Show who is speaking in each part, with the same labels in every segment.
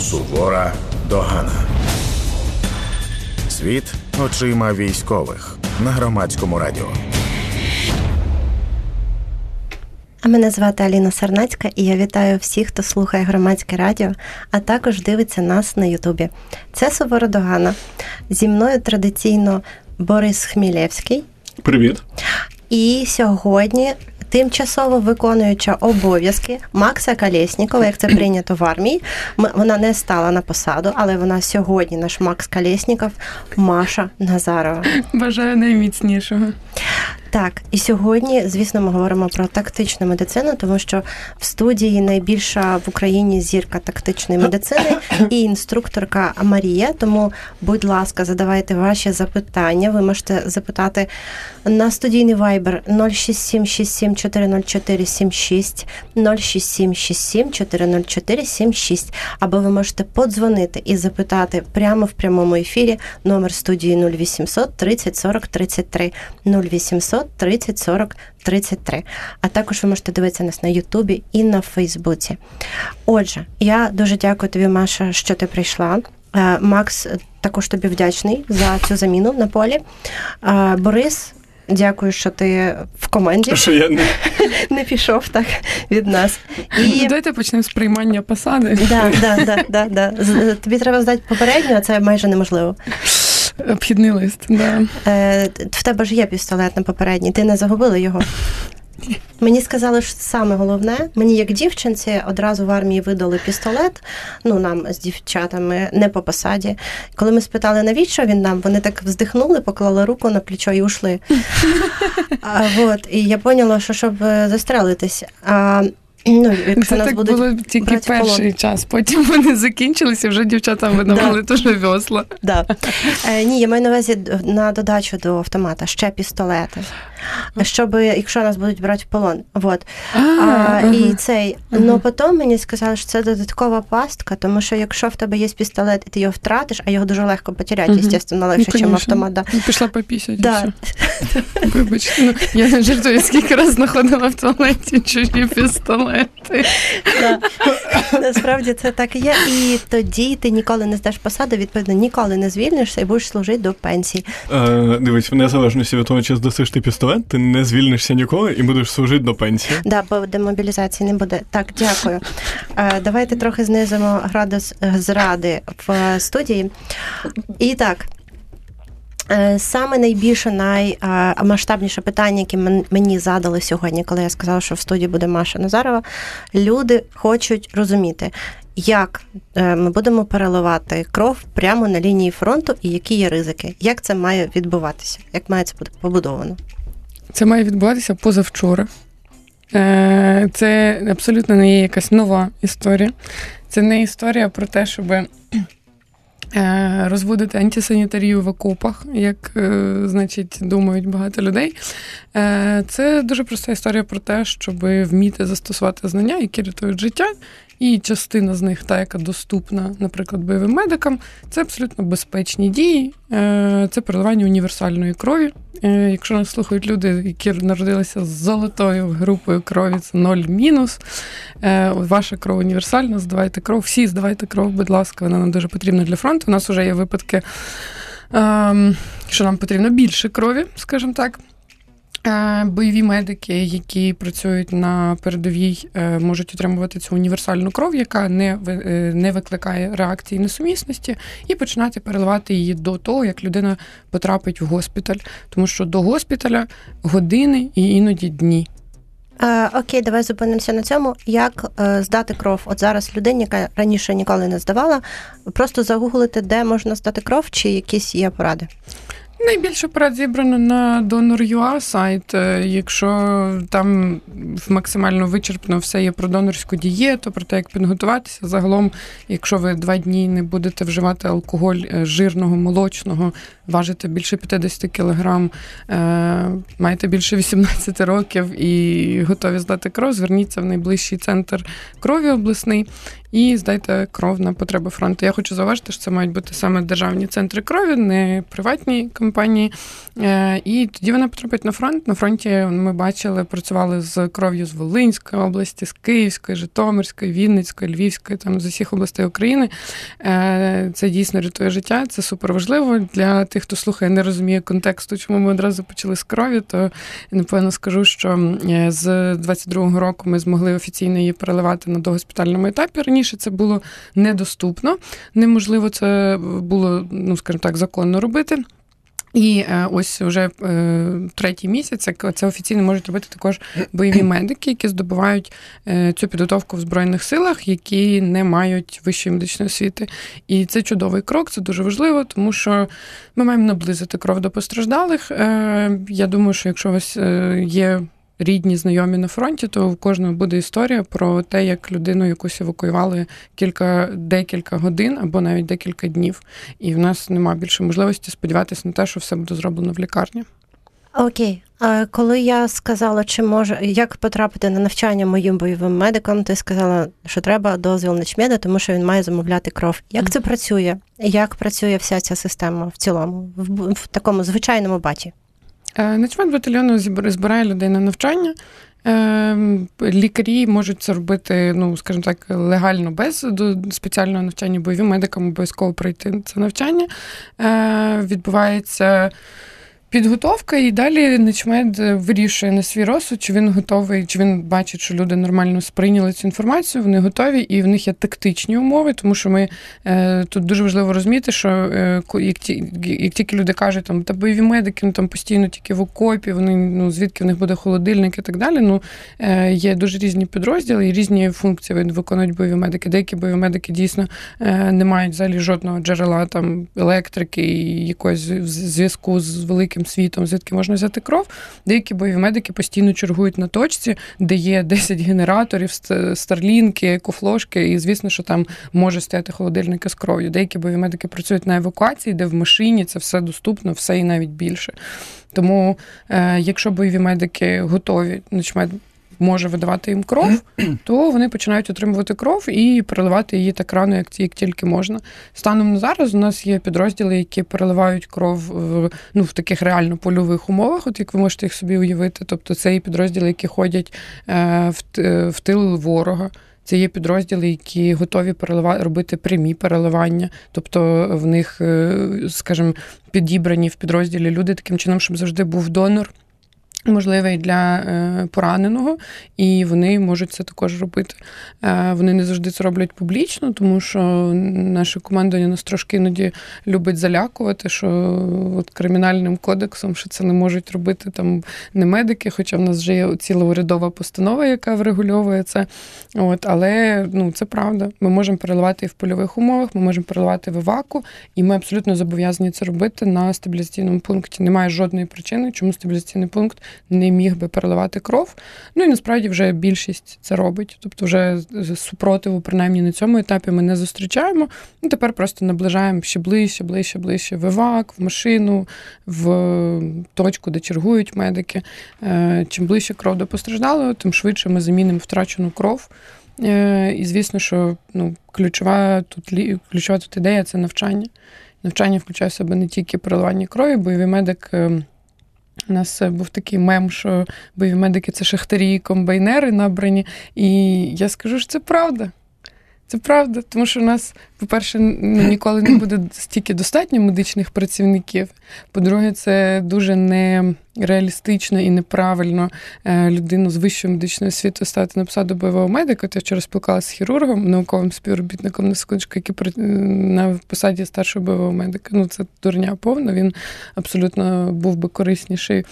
Speaker 1: Сувора догана. Світ очима військових на громадському радіо.
Speaker 2: А мене звати Аліна Сарнацька, і я вітаю всіх, хто слухає громадське радіо, а також дивиться нас на Ютубі. Це Сувора Догана. Зі мною традиційно Борис Хмілєвський.
Speaker 3: Привіт.
Speaker 2: І сьогодні тимчасово виконуюча обов'язки Макса Калєснікова, як це прийнято в армії. Вона не стала на посаду, але вона сьогодні наш Макс Калєсніков, Маша Назарова.
Speaker 4: Бажаю найміцнішого.
Speaker 2: Так, і сьогодні, звісно, ми говоримо про тактичну медицину, тому що в студії найбільша в Україні зірка тактичної медицини і інструкторка Марія. Тому, будь ласка, задавайте ваші запитання. Ви можете запитати на студійний вайбер 06767 404 76 06767 404 76 або ви можете подзвонити і запитати прямо в прямому ефірі номер студії 0800 30 40 33 0800 30 40 33. А також ви можете дивитися нас на Ютубі і на Фейсбуці. Отже, я дуже дякую тобі, Маша, що ти прийшла. Е, Макс також тобі вдячний за цю заміну на полі. Е, Борис. Дякую, що ти в команді
Speaker 3: що я не...
Speaker 2: не пішов так від нас.
Speaker 4: І... Давайте почнемо з приймання посади.
Speaker 2: Да, да, да, да, да. Тобі треба здати попередню, а це майже неможливо.
Speaker 4: Обхідний лист, да.
Speaker 2: Е, В тебе ж є пістолет на попередній, ти не загубила його. Мені сказали, що саме головне, мені як дівчинці одразу в армії видали пістолет. Ну нам з дівчатами не по посаді. Коли ми спитали, навіщо він нам, вони так вздихнули, поклали руку на плечо і ушли. А, вот, І я поняла, що щоб е, застрелитись. А Ну,
Speaker 4: Це так було тільки перший час, потім вони закінчилися, вже дівчатам видавали да. дуже весла.
Speaker 2: Да. Е, Ні, я маю на увазі на додачу до автомата ще пістолети щоб якщо нас будуть брати в полон. Вот. А, І цей, ну потім мені сказали, що це додаткова пастка, тому що якщо в тебе є пістолет і ти його втратиш, а його дуже легко потеряти, звісно, легше, ніж автомат. Да.
Speaker 4: Ну, пішла попісять. Да. Вибач, ну, я не жартую, скільки раз знаходила в туалеті чужі пістолети.
Speaker 2: Насправді це так і є. І тоді ти ніколи не здаш посаду, відповідно, ніколи не звільнишся і будеш служити до пенсії.
Speaker 3: Е, Дивись, в незалежності від того, чи здасиш ти пістолет, пістолет, ти не звільнишся ніколи і будеш служити до пенсії.
Speaker 2: Да, бо демобілізації не буде. Так, дякую. Е, давайте трохи знизимо градус е, зради в студії. І так. Е, саме найбільше наймасштабніше питання, яке мені задали сьогодні, коли я сказала, що в студії буде Маша Назарова, люди хочуть розуміти, як ми будемо переливати кров прямо на лінії фронту і які є ризики, як це має відбуватися, як має це бути побудовано.
Speaker 4: Це має відбуватися позавчора. Е, це абсолютно не є якась нова історія. Це не історія про те, щоб е, розводити антисанітарію в окопах, як, е, значить, думають багато людей. Це дуже проста історія про те, щоб вміти застосувати знання, які рятують життя, і частина з них, та, яка доступна, наприклад, бойовим медикам, це абсолютно безпечні дії, е, це переливання універсальної крові. Е, якщо нас слухають люди, які народилися з золотою групою крові, це ноль мінус. Е, ваша кров універсальна, здавайте кров, всі здавайте кров, будь ласка, вона нам дуже потрібна для фронту. У нас вже є випадки, ем, що нам потрібно більше крові, скажімо так. Е, бойові медики, які працюють на передовій, е, можуть отримувати цю універсальну кров, яка не е, не викликає реакції несумісності, і починати переливати її до того, як людина потрапить в госпіталь, тому що до госпіталя години і іноді дні.
Speaker 2: Окей, давай зупинимося на цьому. Як здати кров? От зараз людині, яка раніше ніколи не здавала, просто загуглити, де можна здати кров, чи якісь є поради.
Speaker 4: Найбільше порад зібрано на Donor.ua сайт. Е, якщо там максимально вичерпно все є про донорську дієту, про те, як підготуватися. Загалом, якщо ви два дні не будете вживати алкоголь е, жирного, молочного, важите більше 50 кілограм, е, маєте більше 18 років і готові здати кров, зверніться в найближчий центр крові обласний і здайте кров на потреби фронту. Я хочу зауважити, що це мають бути саме державні центри крові, не приватні компанії. Е, і тоді вона потрапить на фронт. На фронті ми бачили, працювали з кров'ю з Волинської області, з Київської, Житомирської, Вінницької, Львівської, там з усіх областей України. Е, це дійсно рятує життя. Це супер важливо для тих, хто слухає, не розуміє контексту, чому ми одразу почали з крові. То напевно скажу, що е, з 22-го року ми змогли офіційно її переливати на догоспітальному етапі. Раніше це було недоступно. Неможливо це було, ну скажімо так, законно робити. І е, ось вже е, третій місяць це офіційно можуть робити також бойові медики, які здобувають е, цю підготовку в збройних силах, які не мають вищої медичної освіти. І це чудовий крок, це дуже важливо, тому що ми маємо наблизити кров до постраждалих. Я думаю, що якщо у вас є рідні, знайомі на фронті, то в кожного буде історія про те, як людину якусь евакуювали кілька декілька годин або навіть декілька днів. І в нас немає більше можливості сподіватися на те, що все буде зроблено в лікарні.
Speaker 2: Окей, а коли я сказала, чи може як потрапити на навчання моїм бойовим медикам, ти сказала, що треба дозвіл начмеда, тому що він має замовляти кров. Як це працює? Як працює вся ця система в цілому, в, в такому звичайному баті?
Speaker 4: Е, Начмет батальйону збирає людей на навчання. Е, лікарі можуть це робити, ну скажімо так, легально без спеціального навчання, бойовим медикам обов'язково пройти це навчання. Е, відбувається Підготовка і далі начмед вирішує на свій розсуд, чи він готовий, чи він бачить, що люди нормально сприйняли цю інформацію, вони готові, і в них є тактичні умови, тому що ми е, тут дуже важливо розуміти, що е, як ті, як тільки люди кажуть, там та бойові медики ну, там постійно тільки в окопі, вони ну звідки в них буде холодильник і так далі. Ну е, є дуже різні підрозділи і різні функції виконують бойові медики. Деякі бойові медики дійсно е, не мають взагалі жодного джерела там електрики і якогось зв'язку з великим великим світом, звідки можна взяти кров. Деякі бойові медики постійно чергують на точці, де є 10 генераторів, старлінки, кофлошки, і звісно, що там може стояти холодильники з кров'ю. Деякі бойові медики працюють на евакуації, де в машині це все доступно, все і навіть більше. Тому, е, якщо бойові медики готові, начмед може видавати їм кров, то вони починають отримувати кров і переливати її так рано, як як тільки можна. Станом на зараз у нас є підрозділи, які переливають кров в ну, в таких реально польових умовах, от як ви можете їх собі уявити. Тобто це є підрозділи, які ходять е, в, в тил ворога. Це є підрозділи, які готові переливати робити прямі переливання, тобто в них, е, скажімо, підібрані в підрозділі люди таким чином, щоб завжди був донор можливий для е, пораненого, і вони можуть це також робити. Е, вони не завжди це роблять публічно, тому що наше командування нас трошки іноді любить залякувати, що от кримінальним кодексом що це не можуть робити там не медики, хоча в нас вже є ціла урядова постанова, яка врегульовує це. От, Але ну, це правда. Ми можемо переливати і в польових умовах, ми можемо переливати в іваку, і ми абсолютно зобов'язані це робити на стабілізаційному пункті. Немає жодної причини, чому стабілізаційний пункт не міг би переливати кров. Ну і насправді вже більшість це робить. Тобто, вже супротиву, принаймні на цьому етапі, ми не зустрічаємо. Ну тепер просто наближаємо ще ближче, ближче, ближче в івак, в машину, в точку, де чергують медики. Е, чим ближче кров до постраждалого, тим швидше ми замінимо втрачену кров. Е, і звісно, що ну, ключова тут ключова тут ідея це навчання. Навчання включає в себе не тільки переливання крові, бойовий медик ем, у нас був такий мем, що бойові медики це шахтарі комбайнери набрані. І я скажу, що це правда. Це правда, тому що у нас, по-перше, ну, ніколи не буде стільки достатньо медичних працівників. По-друге, це дуже нереалістично і неправильно е, людину з вищою медичною освітою ставити на посаду бойового медика. Я вчора спілкувалася з хірургом, науковим співробітником на секундочку, який на посаді старшого бойового медика. Ну, це дурня повна. Він абсолютно був би корисніший.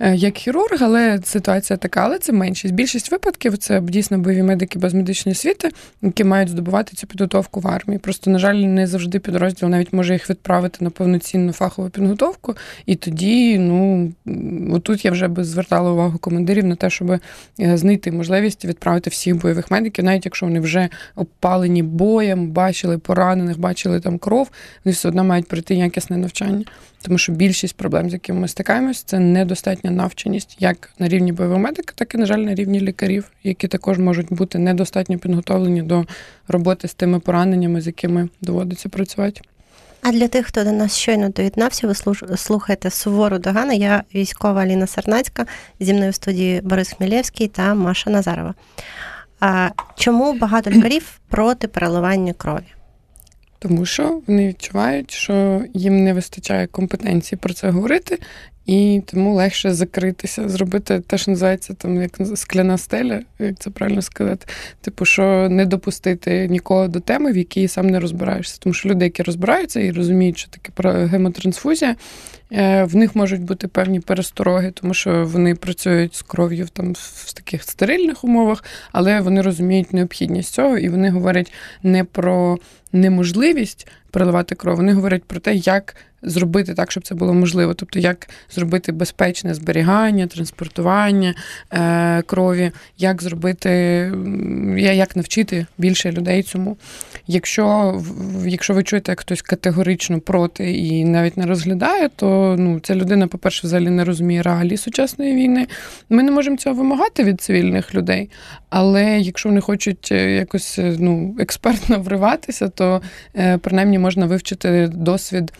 Speaker 4: Е, як хірург, але ситуація така, але це меншість. Більшість випадків це дійсно бойові медики без медичної освіти, які мають здобувати цю підготовку в армії. Просто, на жаль, не завжди підрозділ навіть може їх відправити на повноцінну фахову підготовку. І тоді, ну отут я вже би звертала увагу командирів на те, щоб е, знайти можливість відправити всіх бойових медиків, навіть якщо вони вже обпалені боєм, бачили поранених, бачили там кров, вони все одно мають пройти якісне навчання. Тому що більшість проблем, з якими ми стикаємось, це недостатньо недостатня навченість як на рівні біомедика, так і, на жаль, на рівні лікарів, які також можуть бути недостатньо підготовлені до роботи з тими пораненнями, з якими доводиться працювати.
Speaker 2: А для тих, хто до нас щойно доєднався, ви слухаєте сувору догану. Я військова Аліна Сарнацька, зі мною в студії Борис Хмілєвський та Маша Назарова. А Чому багато лікарів проти переливання крові?
Speaker 4: Тому що вони відчувають, що їм не вистачає компетенції про це говорити, і тому легше закритися, зробити те, що називається там як скляна стеля, як це правильно сказати. Типу, що не допустити нікого до теми, в якій сам не розбираєшся. Тому що люди, які розбираються і розуміють, що таке про гемотрансфузія, е, в них можуть бути певні перестороги, тому що вони працюють з кров'ю там в таких стерильних умовах, але вони розуміють необхідність цього, і вони говорять не про неможливість переливати кров, вони говорять про те, як зробити так, щоб це було можливо. Тобто, як зробити безпечне зберігання, транспортування е, крові, як зробити, як навчити більше людей цьому. Якщо якщо ви чуєте, як хтось категорично проти і навіть не розглядає, то ну, ця людина, по-перше, взагалі не розуміє реалії сучасної війни. Ми не можемо цього вимагати від цивільних людей. Але якщо вони хочуть е, якось е, ну, експертно вриватися, то е, принаймні можна вивчити досвід.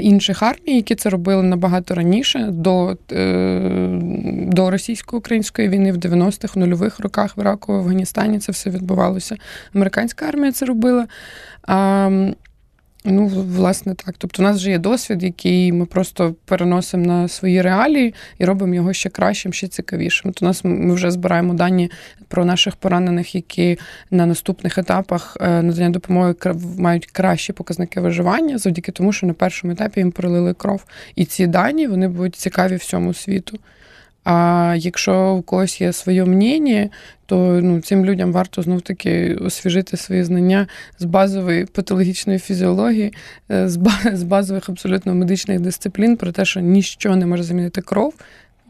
Speaker 4: Інших армій, які це робили набагато раніше, до до російсько-української війни в 90-х, нульових роках в Іраку, в Афганістані це все відбувалося. Американська армія це робила. Ну, власне, так. Тобто, у нас вже є досвід, який ми просто переносимо на свої реалії і робимо його ще кращим, ще цікавішим. То нас ми вже збираємо дані про наших поранених, які на наступних етапах е, надання допомоги мають кращі показники виживання, завдяки тому, що на першому етапі їм пролили кров. І ці дані вони будуть цікаві всьому світу. А якщо у когось є своє мнення, то ну, цим людям варто знов таки освіжити свої знання з базової патологічної фізіології, е, з базових абсолютно медичних дисциплін про те, що ніщо не може замінити кров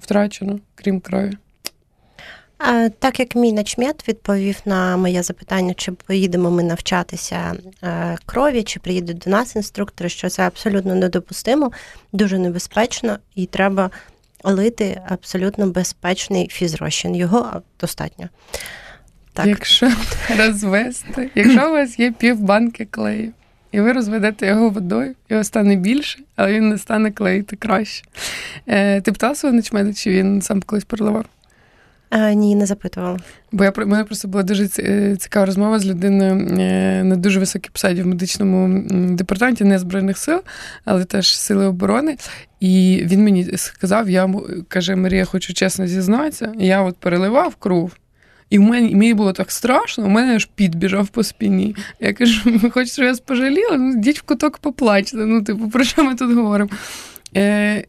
Speaker 4: втрачено, крім крові.
Speaker 2: Так як мій начмет відповів на моє запитання, чи поїдемо ми навчатися е, крові, чи приїдуть до нас інструктори, що це абсолютно недопустимо, дуже небезпечно і треба лити абсолютно безпечний фізрозчин. Його достатньо.
Speaker 4: Так. Якщо розвести, якщо у вас є півбанки клею, і ви розведете його водою, його стане більше, але він не стане клеїти краще. Е, Ти птав свого начмеда, чи він сам колись переливав?
Speaker 2: А, Ні, не запитувала.
Speaker 4: Бо я мене просто була дуже е, цікава розмова з людиною е, на дуже високій посаді в медичному департаменті не збройних сил, але теж сили оборони. І він мені сказав: я каже, Марія, хочу чесно зізнатися, я от переливав кров. І в мене мені було так страшно, у мене аж підбіжав по спині. Я кажу, хочете, щоб я спожаліла? Ну, йдіть в куток поплачте. Ну, типу, про що ми тут говоримо? Е,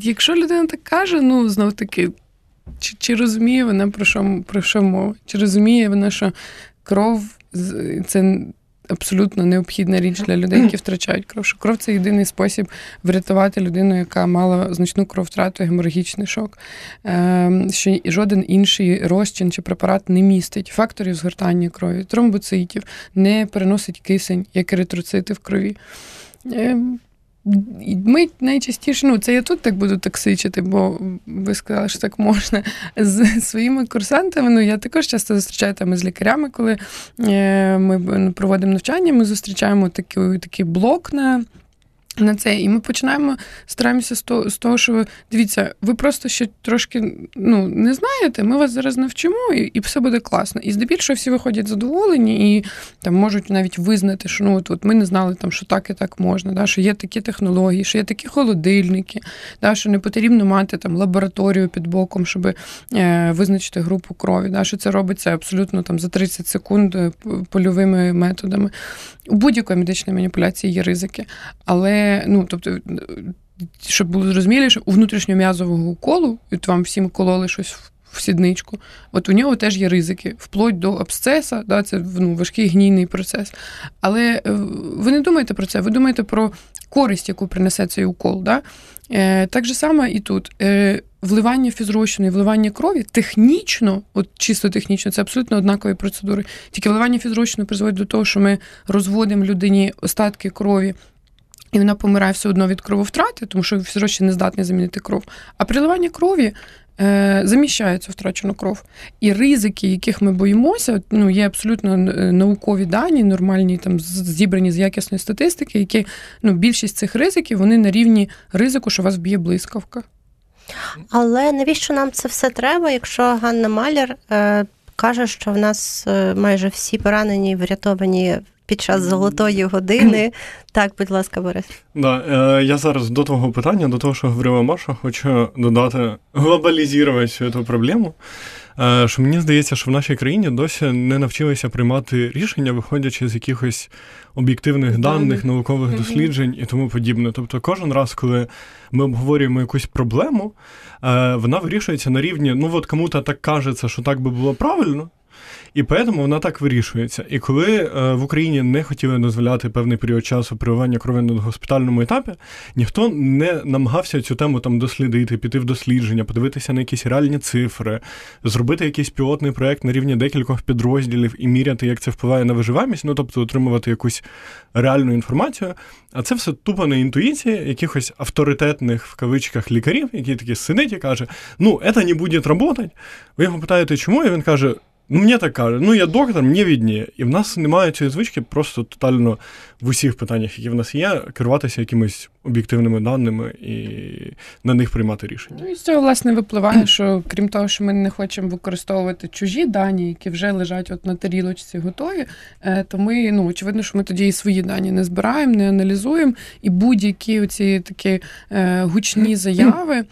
Speaker 4: Якщо людина так каже, ну знов таки. Чи чи розуміє вона про що про що мова? Чи розуміє вона, що кров це абсолютно необхідна річ для людей, які втрачають кров? Що кров це єдиний спосіб врятувати людину, яка мала значну кроввтрату, геморагічний шок, ем, що жоден інший розчин чи препарат не містить факторів згортання крові, тромбоцитів, не переносить кисень, як еритроцити в крові. Ми найчастіше, ну це я тут так буду токсичити, бо ви сказали, що так можна. З своїми курсантами. Ну я також часто зустрічаю там з лікарями, коли е, ми проводимо навчання, ми зустрічаємо такий, такий блок на на це. І ми починаємо стараємося з того, з того, що дивіться, ви просто ще трошки ну, не знаєте, ми вас зараз навчимо, і і все буде класно. І здебільшого всі виходять задоволені і там можуть навіть визнати, що ну от, от ми не знали, там, що так і так можна, да, що є такі технології, що є такі холодильники, да, що не потрібно мати там лабораторію під боком, щоб е, визначити групу крові. Да, що це робиться абсолютно там за 30 секунд е, польовими методами. У будь-якої медичної маніпуляції є ризики. Але, ну, тобто, щоб було зрозуміліше, у внутрішньом'язового уколу, от вам всім кололи щось в сідничку, от у нього теж є ризики, вплоть до абсцеса, да, це ну, важкий гнійний процес. Але е, ви не думаєте про це, ви думаєте про користь, яку принесе цей укол. Да? Е, Так же само і тут. Е, Вливання фізрозчину і вливання крові технічно, от чисто технічно, це абсолютно однакові процедури. Тільки вливання фізрозчину призводить до того, що ми розводимо людині остатки крові І вона помирає все одно від крововтрати, тому що фізрощі не здатний замінити кров. А приливання крові е, заміщає цю втрачену кров. І ризики, яких ми боїмося, ну є абсолютно е, наукові дані, нормальні там зібрані з якісної статистики, які ну, більшість цих ризиків вони на рівні ризику, що вас б'є блискавка.
Speaker 2: Але навіщо нам це все треба, якщо Ганна Маляр е, каже, що в нас е, майже всі поранені врятовані під час золотої години. Так, будь ласка, Борис.
Speaker 3: Да, е, Я зараз до того питання, до того, що говорила Маша, хочу додати глобалізувати всю цю проблему. Е, що мені здається, що в нашій країні досі не навчилися приймати рішення, виходячи з якихось об'єктивних даних, наукових досліджень і тому подібне. Тобто, кожен раз, коли ми обговорюємо якусь проблему, е, вона вирішується на рівні, ну от кому-то так кажеться, що так би було правильно. І тому вона так вирішується. І коли е, в Україні не хотіли дозволяти певний період часу прививання крові на госпітальному етапі, ніхто не намагався цю тему там дослідити, піти в дослідження, подивитися на якісь реальні цифри, зробити якийсь пілотний проект на рівні декількох підрозділів і міряти, як це впливає на виживаємість, ну тобто отримувати якусь реальну інформацію. А це все тупо на інтуїції якихось авторитетних в кавичках лікарів, які такі сидить і каже: ну, це не буде працювати. Ви його питаєте, чому? І він каже. Ну, мені так кажуть, ну я доктор, мені відніє. І в нас немає цієї звички просто тотально в усіх питаннях, які в нас є, керуватися якимись об'єктивними даними і на них приймати рішення.
Speaker 4: Ну і з цього власне випливає, що крім того, що ми не хочемо використовувати чужі дані, які вже лежать от на тарілочці готові, е, то ми ну очевидно, що ми тоді і свої дані не збираємо, не аналізуємо, і будь-які оці такі е, гучні заяви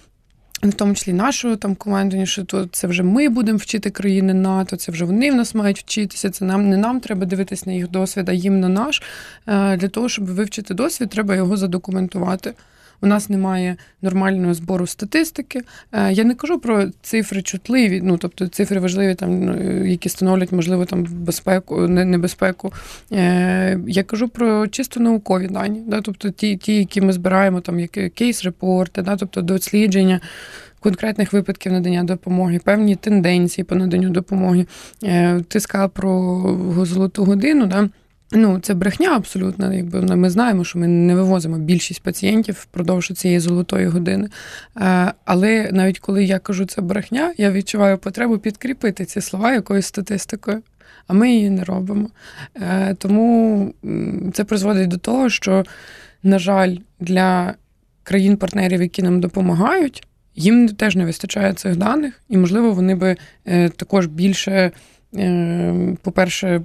Speaker 4: в тому числі нашого там командування, що то це вже ми будемо вчити країни НАТО, це вже вони в нас мають вчитися. Це нам не нам треба дивитися на їх досвід, а їм на наш. Е, для того, щоб вивчити досвід, треба його задокументувати у нас немає нормального збору статистики. Е, я не кажу про цифри чутливі, ну тобто цифри важливі, там е, які становлять, можливо, там безпеку, небезпеку. Е, я кажу про чисто наукові дані, да, тобто ті, ті, які ми збираємо, там як кейс-репорти, да, тобто дослідження. Конкретних випадків надання допомоги, певні тенденції по наданню допомоги. Ти сказав про золоту годину. Да? Ну, це брехня абсолютно. Якби ми знаємо, що ми не вивозимо більшість пацієнтів впродовж цієї золотої години. Е, але навіть коли я кажу це брехня, я відчуваю потребу підкріпити ці слова якоюсь статистикою, а ми її не робимо. Е, тому це призводить до того, що, на жаль, для країн-партнерів, які нам допомагають, їм теж не вистачає цих даних, і, можливо, вони би е, також більше. Е, по-перше,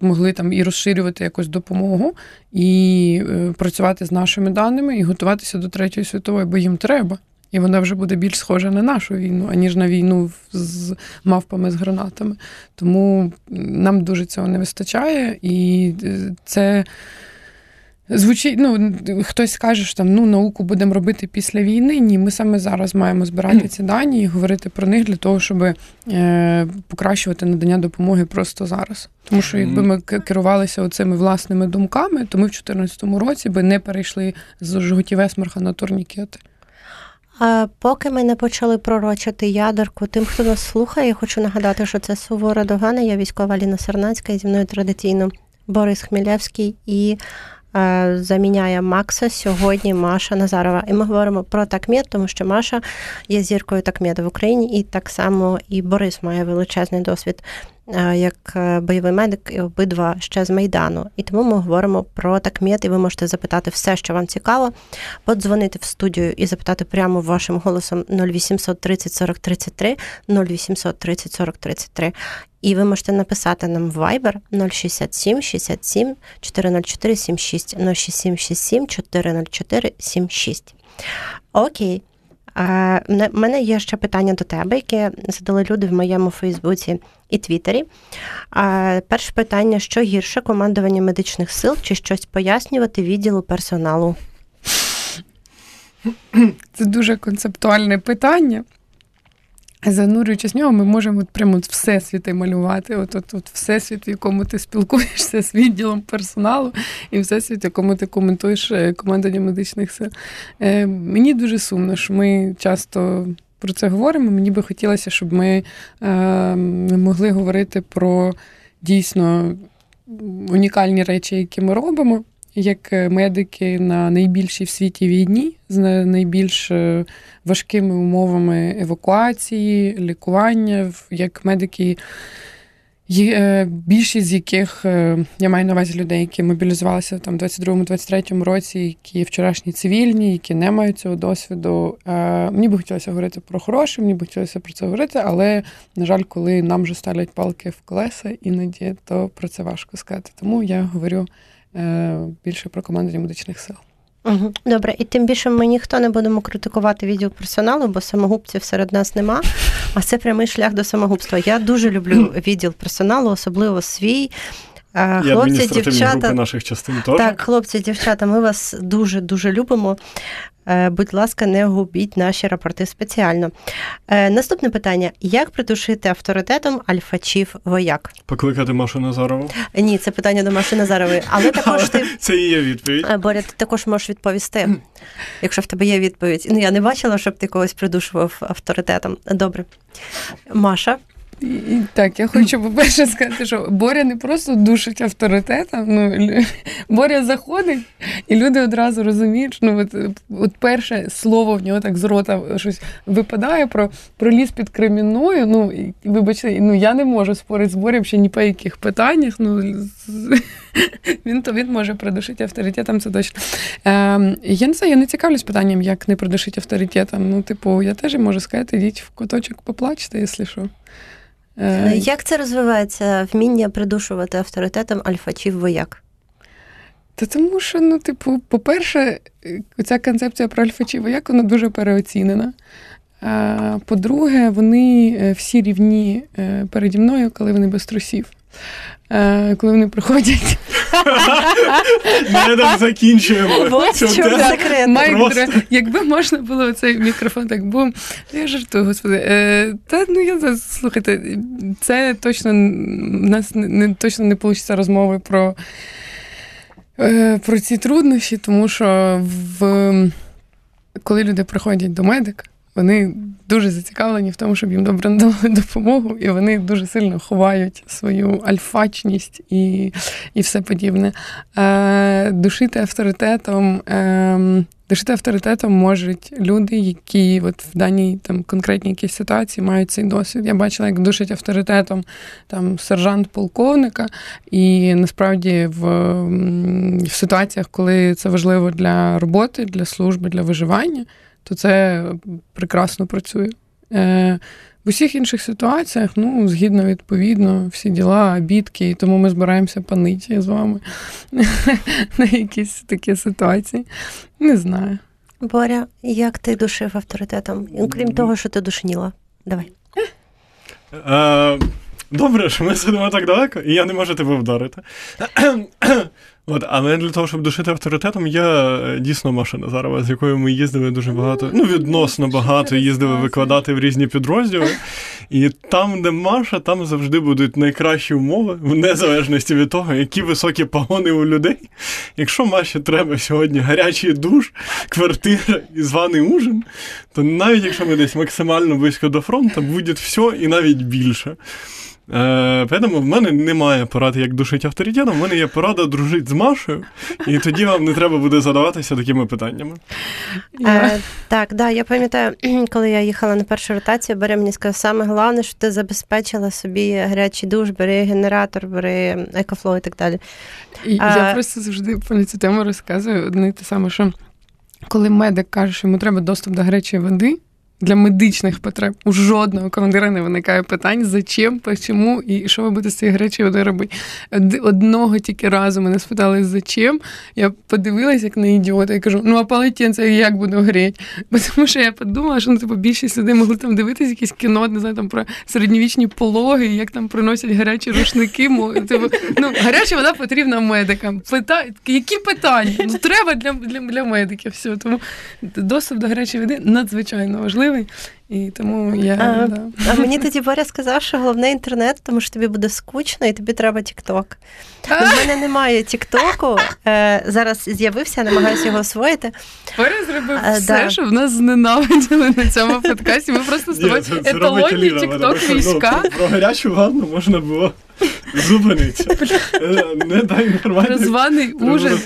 Speaker 4: могли там і розширювати якусь допомогу, і е, працювати з нашими даними, і готуватися до третьої світової, бо їм треба. І вона вже буде більш схожа на нашу війну, аніж на війну з мавпами з гранатами. Тому нам дуже цього не вистачає, і е, це. Звучить, ну хтось скаже, що там ну науку будемо робити після війни. Ні, ми саме зараз маємо збирати ці дані і говорити про них для того, щоб е, покращувати надання допомоги просто зараз. Тому що якби ми керувалися оцими власними думками, то ми в 2014 році би не перейшли з жгутів Есмарха на турнікети.
Speaker 2: Поки ми не почали пророчити ядерку, тим, хто нас слухає, я хочу нагадати, що це сувора догана. Я військова Ліна Сернацька і зі мною традиційно Борис Хмілевський і заміняє Макса сьогодні Маша Назарова. І ми говоримо про такмет, тому що Маша є зіркою такмеду в Україні, і так само і Борис має величезний досвід Е, як е, бойовий медик, і обидва ще з Майдану. І тому ми говоримо про такмет, і ви можете запитати все, що вам цікаво, подзвонити в студію і запитати прямо вашим голосом 0800 30 40 33, 0800 30 40 33. І ви можете написати нам в Viber 067 67 404 76 067 67 404 76. Окей. У мене є ще питання до тебе, яке задали люди в моєму Фейсбуці і Твіттері. Перше питання: що гірше командування медичних сил чи щось пояснювати відділу персоналу?
Speaker 4: Це дуже концептуальне питання. Занурюючись в нього, ми можемо от прямо от всесвіти малювати. От, от, от всесвіт, в якому ти спілкуєшся з відділом персоналу, і всесвіт, в якому ти коментуєш е, командування медичних сил. Е, Мені дуже сумно, що ми часто про це говоримо. Мені би хотілося, щоб ми е, могли говорити про дійсно унікальні речі, які ми робимо. Як е, медики на найбільшій в світі війні з найбільш е, важкими умовами евакуації, лікування, як медики. Є, більшість з яких я маю на увазі людей, які мобілізувалися там 22-23 році, які вчорашні цивільні, які не мають цього досвіду. Мені би хотілося говорити про хороше, мені би хотілося про це говорити, але, на жаль, коли нам вже ставлять палки в колеса іноді, то про це важко сказати. Тому я говорю Е, більше про командування медичних сил.
Speaker 2: Угу. Добре, і тим більше ми ніхто не будемо критикувати відділ персоналу, бо самогубців серед нас нема. А це прямий шлях до самогубства. Я дуже люблю відділ персоналу, особливо свій.
Speaker 3: І хлопці, дівчата групи наших частин теж.
Speaker 2: Так, хлопці, дівчата, ми вас дуже дуже любимо. Е, будь ласка, не губіть наші рапорти спеціально. Е, наступне питання: як придушити авторитетом альфачів вояк?
Speaker 3: Покликати Машу Назарову?
Speaker 2: Ні, це питання до Маші Назарової. Але також ти
Speaker 3: це і є відповідь.
Speaker 2: Е, Боря, ти також можеш відповісти, якщо в тебе є відповідь. Ну я не бачила, щоб ти когось придушував авторитетом. Добре, Маша.
Speaker 4: І, Так, я хочу, по-перше, сказати, що Боря не просто душить авторитетом. Ну, Боря заходить, і люди одразу розуміють, що ну, от, от перше слово в нього так з рота щось випадає про про ліс під Кремінною. Ну, і, вибачте, ну я не можу спорити з Борем ще ні по яких питаннях. Ну, Він то він може придушити авторитетом, це точно. Е, Я не знаю, я не цікавлюсь питанням, як не придушити авторитетом. Ну, типу, я теж можу сказати, йдіть в куточок поплачте, якщо що.
Speaker 2: Е, Як це розвивається вміння придушувати авторитетом альфачів вояк?
Speaker 4: Та тому що, ну, типу, по-перше, ця концепція про альфачів вояк вона дуже переоцінена. По-друге, вони е, всі рівні е, переді мною, коли вони без трусів. Коли вони приходять.
Speaker 3: Ми там закінчуємо.
Speaker 4: Якби можна було цей мікрофон так бум. Я жартую, господи. Е, та ну я слухайте, це точно у нас не точно не вийде розмови про е, про ці труднощі, тому що в коли люди приходять до медика, вони дуже зацікавлені в тому, щоб їм добре надали допомогу, і вони дуже сильно ховають свою альфачність і і все подібне. Е, Душити авторитетом. Е, Душити авторитетом можуть люди, які от в даній там конкретній якійсь ситуації мають цей досвід. Я бачила, як душить авторитетом там сержант полковника, і насправді в, в ситуаціях, коли це важливо для роботи, для служби, для виживання то це прекрасно працює. Е, В усіх інших ситуаціях, ну, згідно відповідно, всі діла, бідки, і тому ми збираємося паниті з вами на якісь такі ситуації. Не знаю.
Speaker 2: Боря, як ти душив авторитетом? Крім того, що ти душніла. Давай.
Speaker 3: Е, добре, що ми сидимо так далеко, і я не можу тебе вдарити. От, але для того, щоб душити авторитетом, я е, дійсно Маша Назарова, з якою ми їздили дуже багато, ну відносно багато їздили викладати в різні підрозділи. І там, де Маша, там завжди будуть найкращі умови, в незалежності від того, які високі погони у людей. Якщо Маші треба сьогодні гарячий душ, квартира і званий ужин, то навіть якщо ми десь максимально близько до фронту, буде все і навіть більше. Е, Тому в мене немає поради, як душити авторитетом, в мене є порада дружити з Машею, і тоді вам не треба буде задаватися такими питаннями.
Speaker 2: Е, Так, да, я пам'ятаю, коли я їхала на першу ротацію, Бере мені сказав, саме головне, що ти забезпечила собі гарячий душ, бери генератор, бери EcoFlow і так далі.
Speaker 4: І а, Я просто завжди про цю тему розказую одне те саме, що коли медик каже, що йому треба доступ до гарячої води для медичних потреб. У жодного командира не виникає питань, зачем, чому і що ви будете з цієї речі водою робити. Одного тільки разу мене спитали, зачем. Я подивилася, як на ідіота, і кажу, ну а полотенце як буду гріти? Тому що я подумала, що ну, типу, більшість людей могли там дивитися якісь кіно, не знаю, там про середньовічні пологи, як там приносять гарячі рушники. Типу, ну, Гаряча вода потрібна медикам. Пита... Які питання? Ну, Треба для для, для медиків. все. Тому доступ до гарячої води надзвичайно важливий важливий. І тому я
Speaker 2: а,
Speaker 4: да.
Speaker 2: а мені тоді Боря сказав, що головне інтернет, тому що тобі буде скучно і тобі треба Тікток. У мене немає Тіктоку. Е, зараз з'явився, намагаюся його освоїти.
Speaker 4: Боря зробив а, все, да. що в нас зненавиділи на цьому подкасті. Ми просто з тобою еталонні Тікток війська.
Speaker 3: Про гарячу ванну можна було Зупиниться. Не дай інформацію.
Speaker 4: Званий ужин.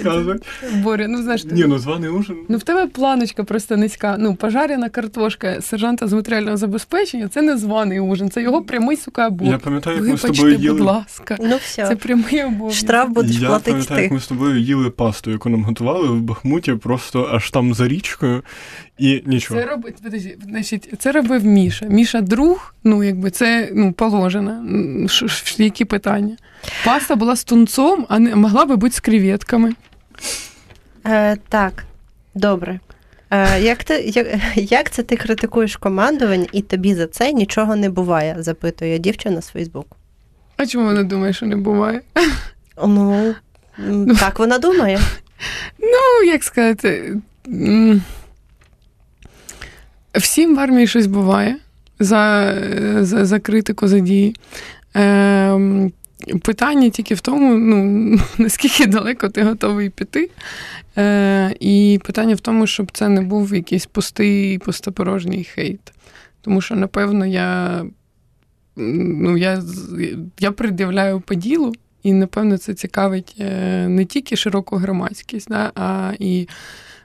Speaker 4: Боря, ну знаєш,
Speaker 3: Ні, ну званий ужин.
Speaker 4: Ну, в тебе планочка просто низька. Ну, пожарена картошка сержанта з матеріального забезпечення це не званий ужин, це його прямий сука обов'язок.
Speaker 3: Я пам'ятаю, як ми з тобою
Speaker 4: будь ласка.
Speaker 2: Ну все,
Speaker 4: Це прямий обов'язок.
Speaker 2: штраф будеш
Speaker 3: Я пам'ятаю, як ми з тобою їли пасту, яку нам готували в Бахмуті, просто аж там за річкою, і нічого.
Speaker 4: Це робить, подожди, значить, це робив Міша. Міша друг, ну якби це ну, положено. Ш- ш- Які питання? Паста була з тунцом, а не могла би бути з креветками.
Speaker 2: Е, так, добре. Е, як, ти, як, як це ти критикуєш командувань і тобі за це нічого не буває? запитує дівчина з Фейсбуку.
Speaker 4: А чому вона думає, що не буває?
Speaker 2: Ну, так вона думає.
Speaker 4: Ну, як сказати, всім в армії щось буває за, за, за критику, за дії. Ем, питання тільки в тому, ну, наскільки далеко ти готовий піти. Е, і питання в тому, щоб це не був якийсь пустий, пустопорожній хейт. Тому що, напевно, я, ну, я, я пред'являю по ділу, і, напевно, це цікавить е, не тільки широку громадськість, да, а і,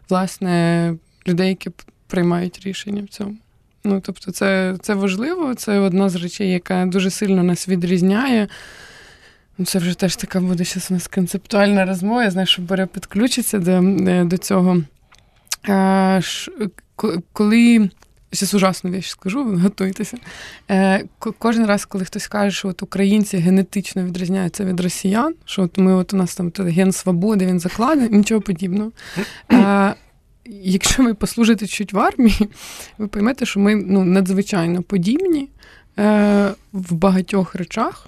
Speaker 4: власне, людей, які приймають рішення в цьому. Ну, тобто, це, це важливо, це одна з речей, яка дуже сильно нас відрізняє. Ну, Це вже теж така буде зараз у нас концептуальна розмова. Я знаю, що Боря підключиться до, е, до цього. А, ш, ко- коли. Зараз ужасну річ скажу, готуйтеся. Е, кожен раз, коли хтось каже, що от українці генетично відрізняються від росіян, що от ми от у нас там ген свободи, він закладений, нічого подібного. Е, якщо ви послужите чуть в армії, ви поймете, що ми ну, надзвичайно подібні е, в багатьох речах,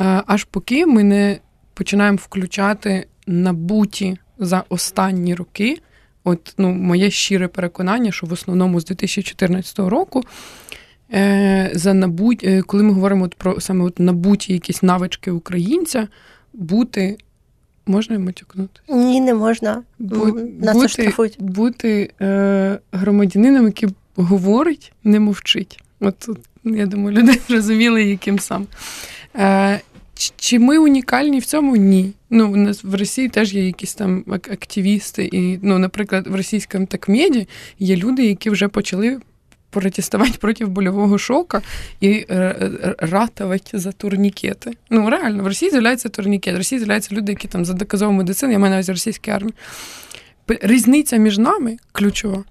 Speaker 4: е, аж поки ми не починаємо включати набуті за останні роки. От ну, моє щире переконання, що в основному з 2014 року, е, за набуть, е, коли ми говоримо от про саме от набуті якісь навички українця, бути. Можна йому тюкнути?
Speaker 2: Ні, не можна.
Speaker 4: Бу-
Speaker 2: Нас
Speaker 4: бути,
Speaker 2: оштрафують.
Speaker 4: бути е, громадянином, який говорить, не мовчить. От, от я думаю, люди зрозуміли, яким сам. Е, чи- ми унікальні в цьому? Ні. Ну, у нас в Росії теж є якісь там активісти, і, ну, наприклад, в російському такмеді є люди, які вже почали протестувати проти больового шока і е, е, ратувати за турнікети. Ну, реально, в Росії з'являється турнікет, в Росії з'являються люди, які там за доказову медицину, я маю на увазі російській армії. Різниця між нами ключова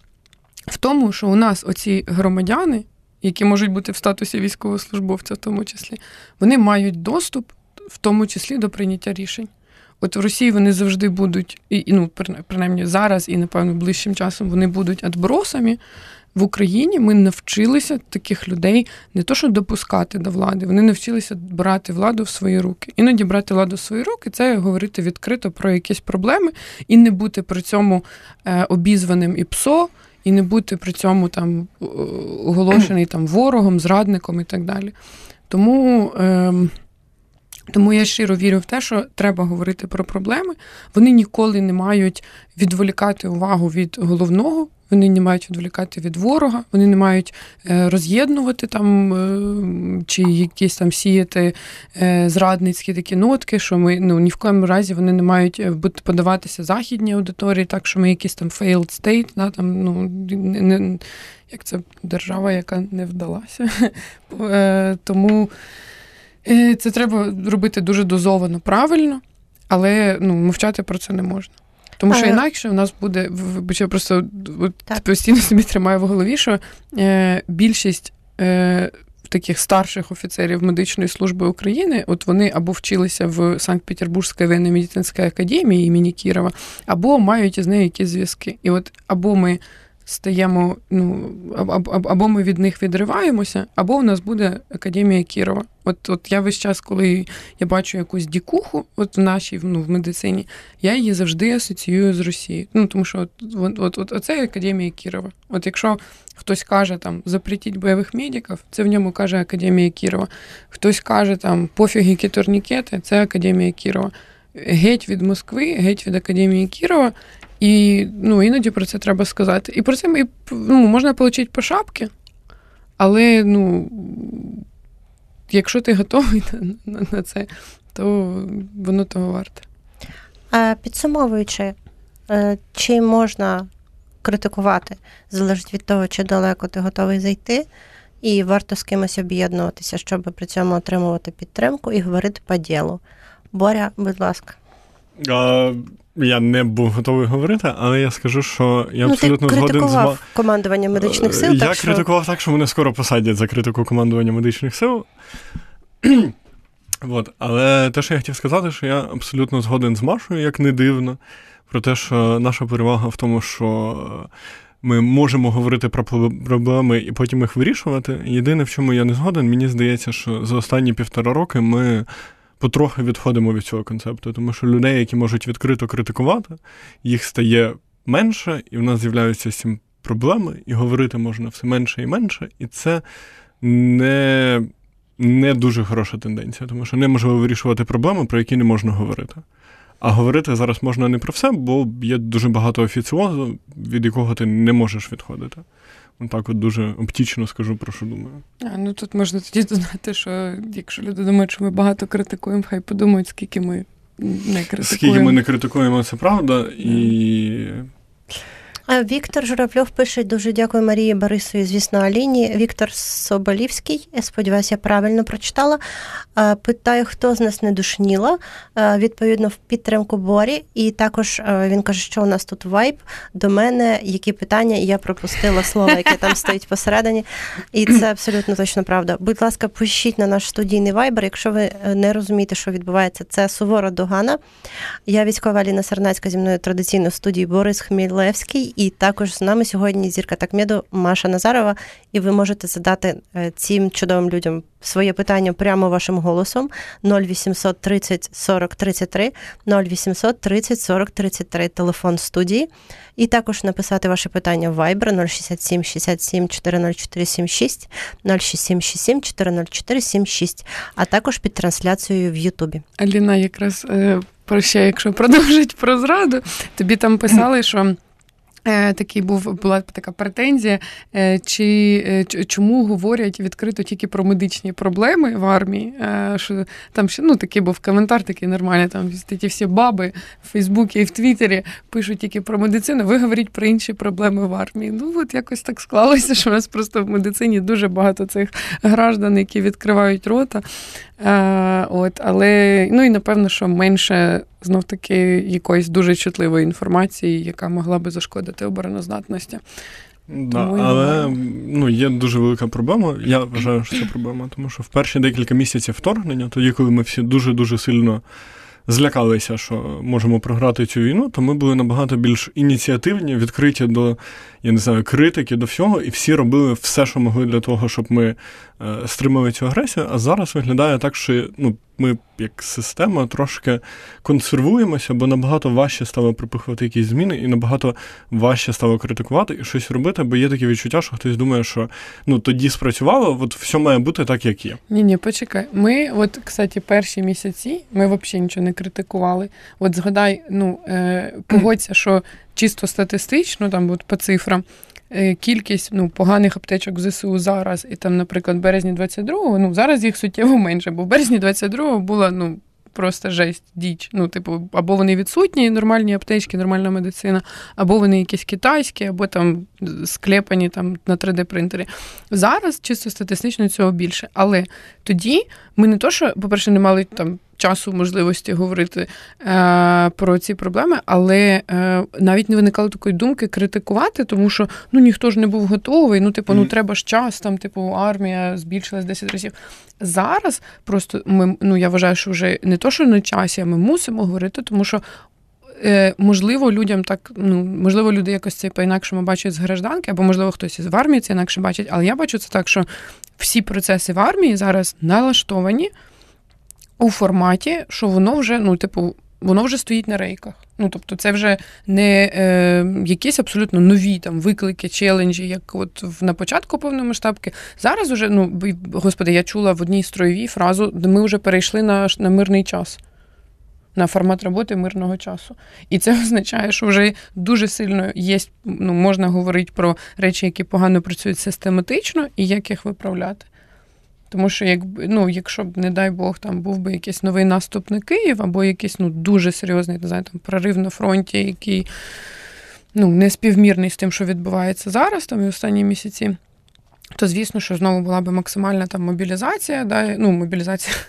Speaker 4: в тому, що у нас оці громадяни, які можуть бути в статусі військовослужбовця, в тому числі, вони мають доступ, в тому числі до прийняття рішень. От в Росії вони завжди будуть, і, ну, принаймні зараз, і напевно ближчим часом вони будуть адбросами. В Україні ми навчилися таких людей не то, що допускати до влади, вони навчилися брати владу в свої руки. Іноді брати владу в свої руки це говорити відкрито про якісь проблеми і не бути при цьому е, обізваним і ПСО, і не бути при цьому там оголошений там ворогом, зрадником і так далі. Тому. ем, тому я щиро вірю в те, що треба говорити про проблеми. Вони ніколи не мають відволікати увагу від головного, вони не мають відволікати від ворога, вони не мають е, роз'єднувати там е, чи якісь там сіяти е, зрадницькі такі нотки, що ми ну ні в коєму разі вони не мають бути подаватися західній аудиторії, так що ми якийсь там failed state, да, там, ну, не, не, як це держава, яка не вдалася. Тому. Е, Це треба робити дуже дозовано, правильно, але ну, мовчати про це не можна. Тому що
Speaker 2: Але-
Speaker 4: інакше у нас буде, я просто от, постійно собі тримаю в голові, що е, більшість е, таких старших офіцерів медичної служби України, от вони або вчилися в Санкт-Петербурзькій воєнно-медицинській академії імені Кірова, або мають із нею якісь зв'язки. І от або ми стаємо, ну або, ми від них відриваємося, або у нас буде Академія Кірова. От, от я весь час, коли я бачу якусь дікуху, от в нашій ну, в медицині, я її завжди асоціюю з Росією. Ну тому що от, от, от, от оце Академія Кірова. От якщо хтось каже там запретіть бойових медиків, це в ньому каже Академія Кірова. Хтось каже там пофіг які турнікети, це Академія Кірова. Геть від Москви, геть від Академії Кірова. І ну, іноді про це треба сказати. І про це ми, ну, можна отримати по шапки, але ну, якщо ти готовий на, на це, то воно того варте.
Speaker 2: Підсумовуючи, е, чи можна критикувати, залежить від того, чи далеко ти готовий зайти, і варто з кимось об'єднуватися, щоб при цьому отримувати підтримку і говорити по ділу. Боря, будь ласка.
Speaker 3: А, Я не був готовий говорити, але я скажу, що я ну, абсолютно
Speaker 2: ти
Speaker 3: згоден з вами.
Speaker 2: командування медичних сил.
Speaker 3: Я
Speaker 2: так що...
Speaker 3: критикував так, що мене скоро посадять за критику командування медичних сил. От. Але те, що я хотів сказати, що я абсолютно згоден з Машою, як не дивно, про те, що наша перевага в тому, що ми можемо говорити про проблеми і потім їх вирішувати. Єдине, в чому я не згоден, мені здається, що за останні півтора роки ми потрохи відходимо від цього концепту, тому що людей, які можуть відкрито критикувати, їх стає менше, і в нас з'являються з проблеми, і говорити можна все менше і менше, і це не не дуже хороша тенденція, тому що неможливо вирішувати проблеми, про які не можна говорити. А говорити зараз можна не про все, бо є дуже багато офіціозу, від якого ти не можеш відходити. Так от дуже оптічно скажу, про що думаю.
Speaker 4: А, Ну тут можна тоді додати, що якщо люди думають, що ми багато критикуємо, хай подумають, скільки ми не критикуємо.
Speaker 3: Скільки ми не критикуємо, це правда. І
Speaker 2: Віктор Журавльов пише дуже дякую Марії Борисові, звісно, Аліні. Віктор Соболівський, я сподіваюся, я правильно прочитала. Питаю, хто з нас не душніла. Відповідно, в підтримку Борі. І також він каже, що у нас тут вайб до мене, які питання, і я пропустила слово, яке там стоїть посередині. І це абсолютно точно правда. Будь ласка, пишіть на наш студійний вайбер. Якщо ви е, не розумієте, що відбувається, це сувора догана. Я військова Аліна Сарнацька зі мною традиційно в студії Борис Хмілевський. І також з нами сьогодні зірка такмеду Маша Назарова, і ви можете задати е, цим чудовим людям своє питання прямо вашим голосом 0800 30 40 33, 0800 30 40 33, телефон студії. І також написати ваше питання в Viber 067 67 404 76, 067 67 404 76, а також під трансляцією в Ютубі.
Speaker 4: Аліна, якраз е, про ще, якщо продовжить про зраду, тобі там писали, що. Е, такий був була така претензія, е, чи е, чому говорять відкрито тільки про медичні проблеми в армії? Що там ще ну такий був коментар, такий нормальний. Там ті всі баби в Фейсбуці і в Твіттері пишуть тільки про медицину. Ви говоріть про інші проблеми в армії. Ну от якось так склалося, що у нас просто в медицині дуже багато цих граждан, які відкривають рота. От, але ну і напевно, що менше знов таки якоїсь дуже чутливої інформації, яка могла би зашкодити обороноздатності.
Speaker 3: Да, тому Але ну, є дуже велика проблема. Я вважаю, що це проблема, тому що в перші декілька місяців вторгнення, тоді, коли ми всі дуже-дуже сильно злякалися, що можемо програти цю війну, то ми були набагато більш ініціативні, відкриті до я не знаю, критики, до всього, і всі робили все, що могли для того, щоб ми е, стримали цю агресію. А зараз виглядає так, що ну, ми, як система, трошки консервуємося, бо набагато важче стало припихувати якісь зміни, і набагато важче стало критикувати і щось робити, бо є таке відчуття, що хтось думає, що ну тоді спрацювало, от все має бути так, як є.
Speaker 4: Ні, ні, почекай. Ми, от, кстати, перші місяці ми взагалі нічого не критикували. От згадай, ну е, погодься, що чисто статистично, там от по цифрам, е, кількість ну, поганих аптечок в ЗСУ зараз, і там, наприклад, в березні 22-го, ну зараз їх суттєво менше, бо в березні 22-го була ну. Просто жесть, діч. Ну, типу, або вони відсутні, нормальні аптечки, нормальна медицина, або вони якісь китайські, або там склепані там на 3D-принтері. Зараз чисто статистично цього більше. Але тоді ми не то, що, по-перше, не мали там часу, можливості говорити е, про ці проблеми, але е, навіть не виникало такої думки критикувати, тому що ну ніхто ж не був готовий. Ну, типу, ну треба ж час, там, типу, армія збільшилась 10 разів. Зараз просто ми ну я вважаю, що вже не то, що на часі, а ми мусимо говорити, тому що. Е, можливо, людям так, ну можливо, люди якось це по-інакшому бачать з гражданки, або, можливо, хтось із армії це інакше бачить, але я бачу це так, що всі процеси в армії зараз налаштовані у форматі, що воно вже, ну, типу, воно вже стоїть на рейках. Ну, тобто, це вже не е, якісь абсолютно нові там виклики, челенджі, як от на початку повномасштабки. Зараз уже, ну господи, я чула в одній строєвій фразу, де ми вже перейшли на, на мирний час. На формат роботи мирного часу. І це означає, що вже дуже сильно є, ну, можна говорити про речі, які погано працюють систематично, і як їх виправляти. Тому що, якби ну, якщо б, не дай Бог, там був би якийсь новий наступ на Київ, або якийсь ну, дуже серйозний не знаю, там, прорив на фронті, який ну, не співмірний з тим, що відбувається зараз, там і останні місяці, то звісно, що знову була б максимальна там мобілізація, да, ну, мобілізація.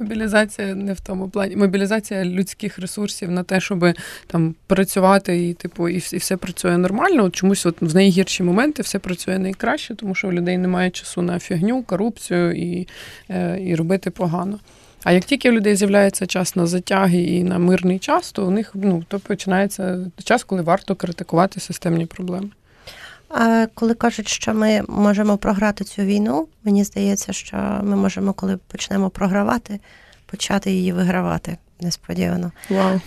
Speaker 4: Мобілізація не в тому плані. Мобілізація людських ресурсів на те, щоб там працювати і типу, і, і все працює нормально. От чомусь от в найгірші моменти все працює найкраще, тому що у людей немає часу на фігню, корупцію і, е, і робити погано. А як тільки у людей з'являється час на затяги і на мирний час, то у них ну, то починається час, коли варто критикувати системні проблеми.
Speaker 2: Коли кажуть, що ми можемо програти цю війну, мені здається, що ми можемо, коли почнемо програвати, почати її вигравати несподівано.
Speaker 4: Wow.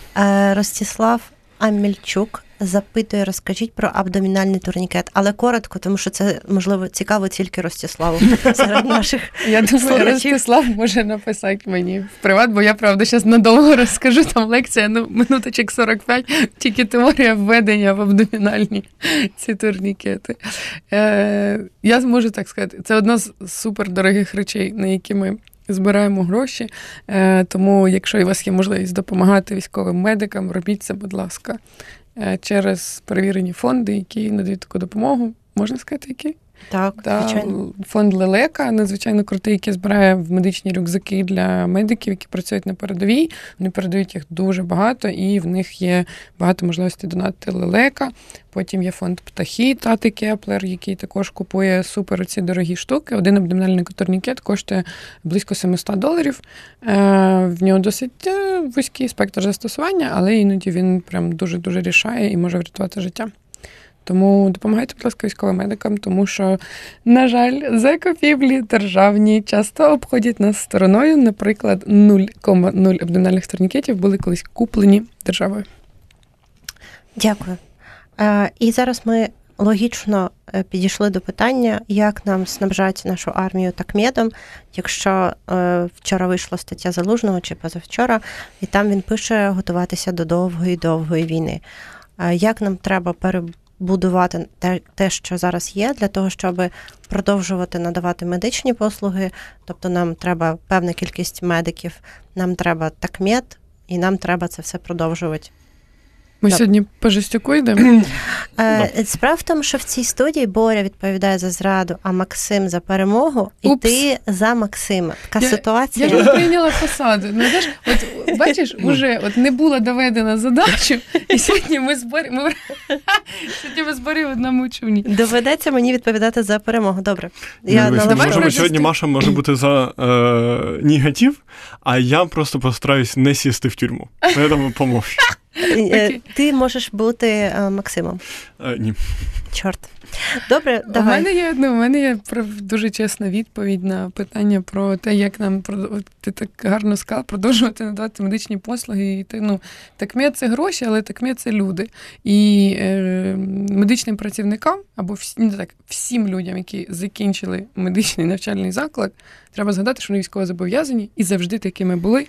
Speaker 2: Ростислав Амельчук запитує, розкажіть про абдомінальний турнікет, але коротко, тому що це можливо цікаво тільки Ростиславу серед наших.
Speaker 4: Я думаю, Ростислав може написати мені в приват, бо я правда зараз надовго розкажу. Там лекція ну, минуточок 45, тільки теорія введення в абдомінальні ці турнікети. Е, Я зможу так сказати, це одна з супердорогих речей, на які ми. Збираємо гроші, е, тому, якщо у вас є можливість допомагати військовим медикам, робіть це, будь ласка. Е, через перевірені фонди, які надають таку допомогу. Можна сказати, які?
Speaker 2: Так,
Speaker 4: Та звичайно. Фонд Лелека надзвичайно крутий, який збирає в медичні рюкзаки для медиків, які працюють на передовій. Вони передають їх дуже багато, і в них є багато можливостей донати лелека. Потім є фонд птахи Тати Кеплер, який також купує супер ці дорогі штуки. Один абдомінальний турнікет коштує близько 700 доларів. Е, в нього досить е, вузький спектр застосування, але іноді він прям дуже дуже рішає і може врятувати життя. Тому допомагайте, будь ласка, військовим медикам, тому що, на жаль, закупівлі державні часто обходять нас стороною. Наприклад, 0,0 абдомінальних турнікетів були колись куплені державою.
Speaker 2: Дякую. Е, І зараз ми логічно е, підійшли до питання, як нам снабжати нашу армію такмедом, якщо е, вчора вийшла стаття залужного чи позавчора, і там він пише готуватися до довгої довгої війни. Як нам треба перебувати? Будувати те, те, що зараз є, для того, щоб продовжувати надавати медичні послуги. Тобто нам треба певна кількість медиків, нам треба такмет, і нам треба це все продовжувати.
Speaker 4: Ми так. сьогодні по жестяку йдемо.
Speaker 2: Е, справа в тому, що в цій студії Боря відповідає за зраду, а Максим за перемогу, і Упс. ти за Максима. Така
Speaker 4: я,
Speaker 2: ситуація.
Speaker 4: Я ж прийняла посаду. Ну, знаєш, от бачиш, уже от не була доведена задача, і сьогодні ми зборі ми... сьогодні ми зборі в одному човні.
Speaker 2: Доведеться мені відповідати за перемогу. Добре.
Speaker 3: Я ну, Давай Можливо, сьогодні Маша може бути за е, негатив, а я просто постараюсь не сісти в тюрму. Я тому помовчу.
Speaker 2: Е, ти можеш бути е, Максимом.
Speaker 3: А, ні.
Speaker 2: Чорт. Добре, давай.
Speaker 4: У мене є ну, у мене є дуже чесна відповідь на питання про те, як нам ти так гарно сказав, продовжувати надавати медичні послуги. І, ну, такмет це гроші, але такмет це люди. І е, медичним працівникам або всі, не так, всім людям, які закінчили медичний навчальний заклад, треба згадати, що вони військово зобов'язані і завжди такими були.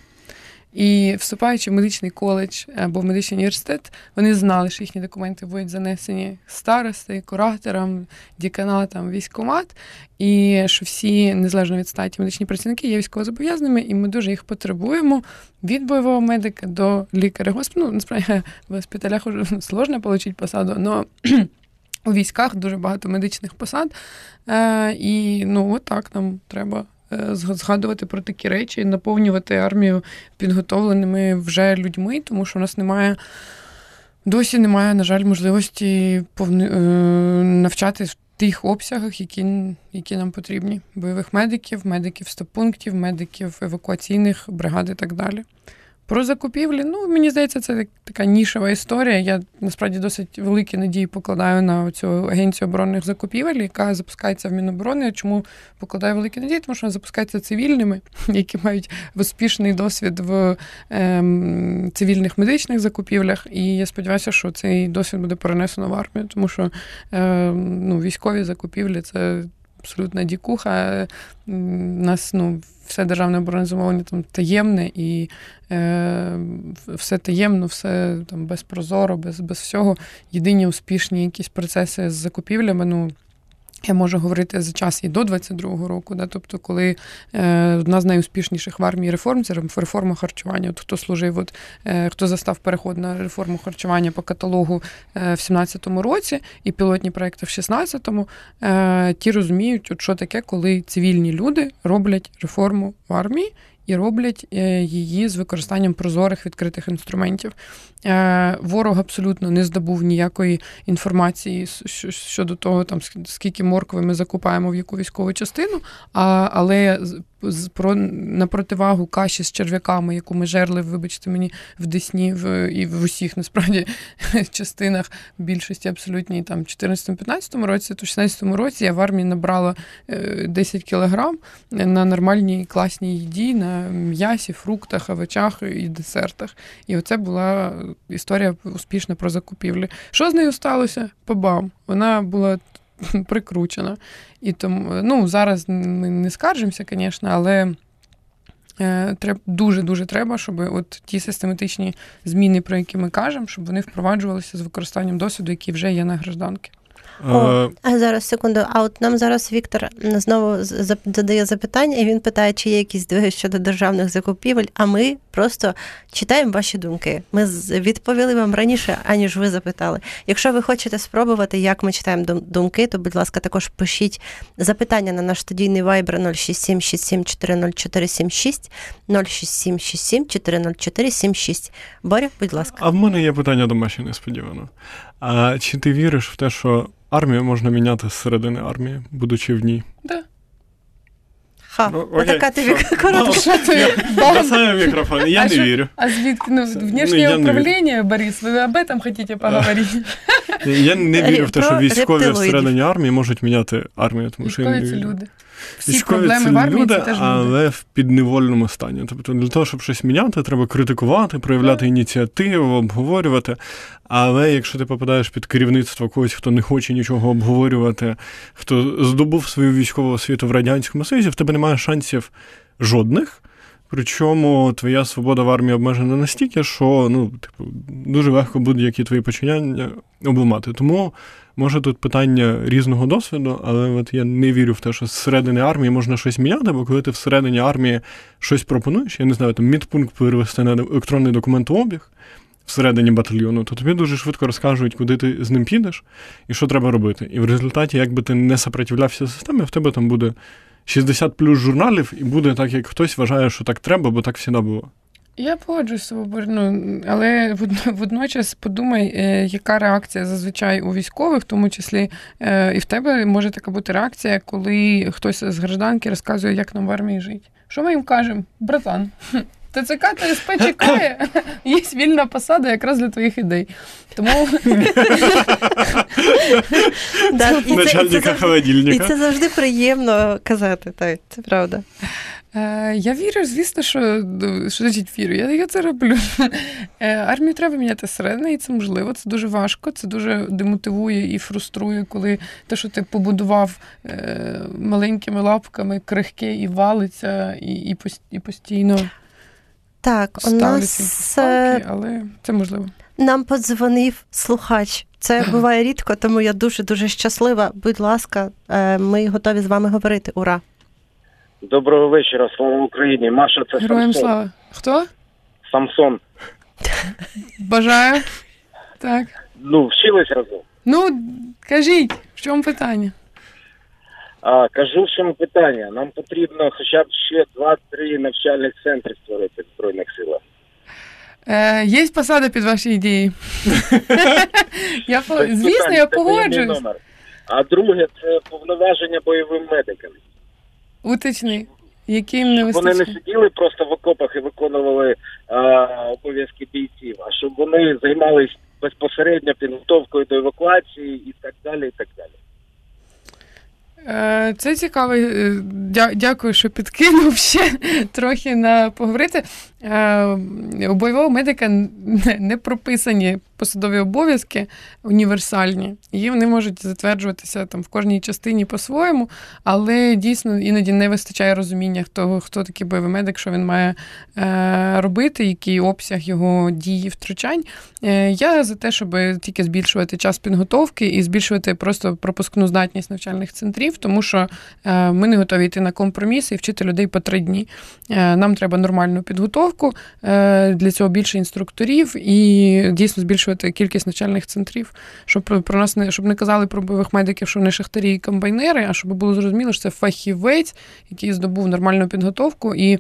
Speaker 4: І вступаючи в медичний коледж або в медичний університет, вони знали, що їхні документи будуть занесені старости, кураторам, діканатам, військомат, і що всі, незалежно від статі, медичні працівники є військовозобов'язаними, і ми дуже їх потребуємо від бойового медика до лікаря. Господи, ну, насправді в госпіталях вже сложно отримати посаду, але у військах дуже багато медичних посад. Е, І ну, отак нам треба згадувати про такі речі, наповнювати армію підготовленими вже людьми, тому що у нас немає. Досі немає, на жаль, можливості повни... Е, навчати в тих обсягах, які які нам потрібні: бойових медиків, медиків стопунктів, медиків евакуаційних бригад і так далі. Про закупівлі, ну мені здається, це така нішева історія. Я насправді досить великі надії покладаю на цю агенцію оборонних закупівель, яка запускається в Міноборони. Чому покладаю великі надії? Тому що вона запускається цивільними, які мають успішний досвід в ем, цивільних медичних закупівлях. І я сподіваюся, що цей досвід буде перенесено в армію, тому що ем, ну, військові закупівлі це абсолютна дікуха. У нас ну, все державне оборонне там таємне і е, все таємно, все там безпрозоро, без без всього. Єдині успішні якісь процеси з закупівлями. ну, Я можу говорити за час і до 22-го року, да, тобто, коли е, одна з найуспішніших в армії реформ це реформа харчування. От Хто служив, от, е, хто застав переход на реформу харчування по каталогу е, в 17-му році і пілотні проекти в 16-му, е, ті розуміють, от що таке, коли цивільні люди роблять реформу в армії і роблять е, її з використанням прозорих відкритих інструментів. Е, ворог абсолютно не здобув ніякої інформації щодо того, там скільки моркви ми закупаємо в яку військову частину, але про на противагу каші з черв'яками, яку ми жерли, вибачте мені, в Десні в, і в усіх насправді частинах більшості абсолютній там 14-15 році, то в 16-му році я в армії набрала 10 е, кілограм на нормальній класній їді, на м'ясі, фруктах, овочах і десертах. І оце була історія успішна про закупівлі. Що з нею сталося? Побам. Вона була прикручена. І тому ну, зараз ми не скаржимося, звісно, але е, дуже-дуже треба, щоб от ті систематичні зміни, про які ми кажемо, щоб вони впроваджувалися з використанням досвіду, який вже є на гражданки.
Speaker 2: О, а зараз секунду. А от нам зараз Віктор знову задає запитання, і він питає, чи є якісь двиги щодо державних закупівель. А ми просто читаємо ваші думки. Ми відповіли вам раніше, аніж ви запитали. Якщо ви хочете спробувати, як ми читаємо думки, то будь ласка, також пишіть запитання на наш студійний вайбер 06767404776, 06767404776. Боря, будь ласка.
Speaker 3: А в мене є питання домашнє несподівано. А чи ти віриш в те, що армію можна міняти зсередини армії, будучи в ній?
Speaker 4: Да.
Speaker 2: Ха, ну, така тобі коротка.
Speaker 3: Бросаю микрофон, я не вірю.
Speaker 4: А звідки? Ну, внешнє управління, Борис, ви об этом хотите поговорити?
Speaker 3: Я не вірю в те, що військові всередині армії можуть міняти армію.
Speaker 4: Тому що це люди.
Speaker 3: Всі проблеми в армії люди, це теж але в підневольному стані. Тобто для того, щоб щось міняти, треба критикувати, проявляти ініціативу, обговорювати. Але якщо ти попадаєш під керівництво когось, хто не хоче нічого обговорювати, хто здобув свою військову освіту в радянському Союзі, в тебе немає шансів жодних. Причому твоя свобода в армії обмежена настільки, що ну, типу, дуже легко будь-які твої починання обламати. Тому може тут питання різного досвіду, але от я не вірю в те, що зсередини армії можна щось міняти, бо коли ти всередині армії щось пропонуєш, я не знаю, там мідпункт перевести на електронний документообіг всередині батальйону, то тобі дуже швидко розкажуть, куди ти з ним підеш і що треба робити. І в результаті, якби ти не сопротивлявся системі, в тебе там буде 60 плюс журналів, і буде так, як хтось вважає, що так треба, бо так завжди було.
Speaker 4: Я погоджуюсь з ну, але водночас подумай, е, яка реакція зазвичай у військових, в тому числі е, і в тебе може така бути реакція, коли хтось з гражданки розказує, як нам в армії жити. Що ми їм кажемо, братан? ТЦК ТСП чекає, є вільна посада якраз для твоїх ідей. Тому
Speaker 3: начальника холодильника.
Speaker 2: І це завжди приємно казати, так, це правда.
Speaker 4: Е, я вірю, звісно, що що значить вірю. Я я це роблю. Е, армію треба міняти зсередини, і це можливо. Це дуже важко, це дуже демотивує і фруструє, коли те, що ти побудував е, маленькими лапками, крихке і валиться, і, і постійно.
Speaker 2: Так, у нас палки,
Speaker 4: але це можливо.
Speaker 2: Нам подзвонив слухач. Це буває рідко, тому я дуже дуже щаслива. Будь ласка, ми готові з вами говорити. Ура!
Speaker 5: Доброго вечора, слава Україні. Маша, це
Speaker 4: Героям Самсон. слава. Хто?
Speaker 5: Самсон.
Speaker 4: Бажаю. Так.
Speaker 5: Ну, вчилися разом.
Speaker 4: Ну, кажіть, в чому питання?
Speaker 5: А, Кажу, в чому питання. Нам потрібно хоча б ще 2-3 навчальних центри створити в Збройних силах.
Speaker 4: Е, Є посада під ваші ідеї. я, Звісно, я погоджуюсь.
Speaker 5: А друге, це повноваження бойовим медикам.
Speaker 4: Уточни. Яким не
Speaker 5: вистачає? Вони не сиділи просто в окопах і виконували а, обов'язки бійців, а щоб вони займалися безпосередньо підготовкою до евакуації і так далі. і так далі.
Speaker 4: Е, це цікаво. Е, дякую, що підкинув ще трохи на поговорити. у бойового медика не прописані посадові обов'язки універсальні, і вони можуть затверджуватися там в кожній частині по-своєму, але дійсно іноді не вистачає розуміння того, хто такий бойовий медик, що він має е, робити, який обсяг його дії втручань. Е, Я за те, щоб тільки збільшувати час підготовки і збільшувати просто пропускну здатність навчальних центрів, тому що е, ми не готові йти на компроміс і вчити людей по три дні. Е, Нам треба нормальну підготовку, е, для цього більше інструкторів і дійсно збільшувати збільшувати кількість навчальних центрів, щоб про нас не щоб не казали про бойових медиків, що вони шахтарі і комбайнери, а щоб було зрозуміло, що це фахівець, який здобув нормальну підготовку і.